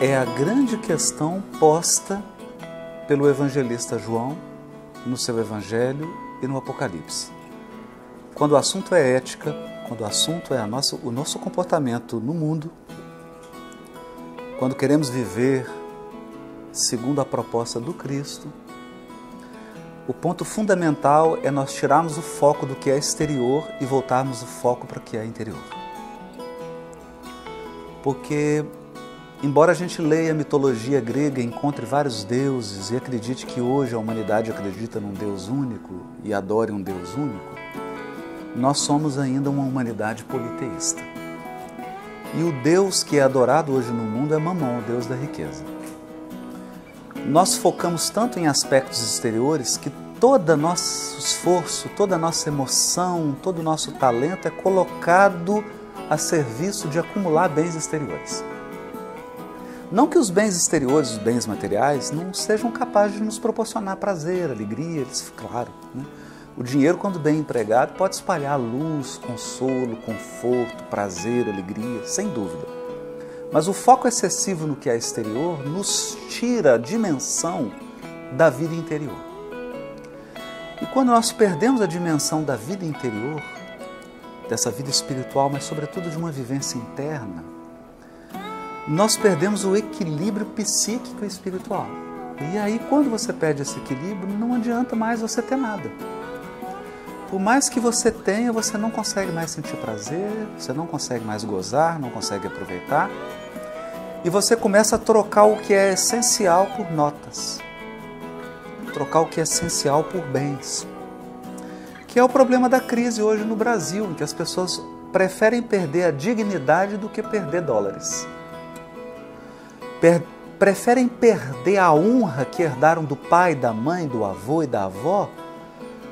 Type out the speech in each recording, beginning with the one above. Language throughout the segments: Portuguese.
é a grande questão posta pelo evangelista João no seu evangelho e no Apocalipse. Quando o assunto é ética, quando o assunto é nossa, o nosso comportamento no mundo, quando queremos viver segundo a proposta do Cristo, o ponto fundamental é nós tirarmos o foco do que é exterior e voltarmos o foco para o que é interior. Porque, embora a gente leia a mitologia grega, encontre vários deuses e acredite que hoje a humanidade acredita num Deus único e adore um Deus único, nós somos ainda uma humanidade politeísta. E o Deus que é adorado hoje no mundo é Mamon, o Deus da riqueza. Nós focamos tanto em aspectos exteriores que todo nosso esforço, toda a nossa emoção, todo o nosso talento é colocado a serviço de acumular bens exteriores. Não que os bens exteriores, os bens materiais, não sejam capazes de nos proporcionar prazer, alegria, eles, claro. Né? O dinheiro, quando bem empregado, pode espalhar luz, consolo, conforto, prazer, alegria, sem dúvida. Mas o foco excessivo no que é exterior nos tira a dimensão da vida interior. E quando nós perdemos a dimensão da vida interior, dessa vida espiritual, mas sobretudo de uma vivência interna, nós perdemos o equilíbrio psíquico e espiritual. E aí, quando você perde esse equilíbrio, não adianta mais você ter nada. Por mais que você tenha, você não consegue mais sentir prazer, você não consegue mais gozar, não consegue aproveitar. E você começa a trocar o que é essencial por notas, trocar o que é essencial por bens. Que é o problema da crise hoje no Brasil, em que as pessoas preferem perder a dignidade do que perder dólares. Per preferem perder a honra que herdaram do pai, da mãe, do avô e da avó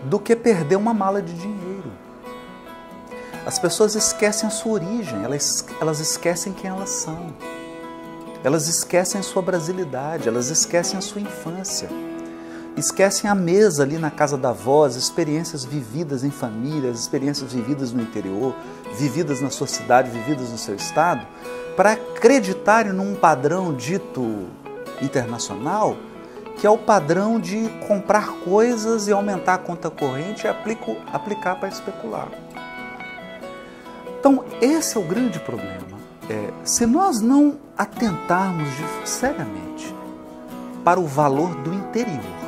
do que perder uma mala de dinheiro. As pessoas esquecem a sua origem, elas, elas esquecem quem elas são. Elas esquecem a sua brasilidade, elas esquecem a sua infância. Esquecem a mesa ali na casa da avó, as experiências vividas em família, as experiências vividas no interior, vividas na sua cidade, vividas no seu estado, para acreditarem num padrão dito internacional que é o padrão de comprar coisas e aumentar a conta corrente e aplico, aplicar para especular. Então, esse é o grande problema. É, se nós não atentarmos seriamente para o valor do interior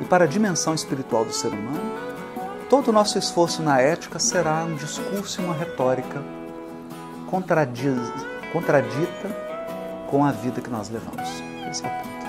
e para a dimensão espiritual do ser humano, todo o nosso esforço na ética será um discurso e uma retórica contradita com a vida que nós levamos. Esse é o ponto.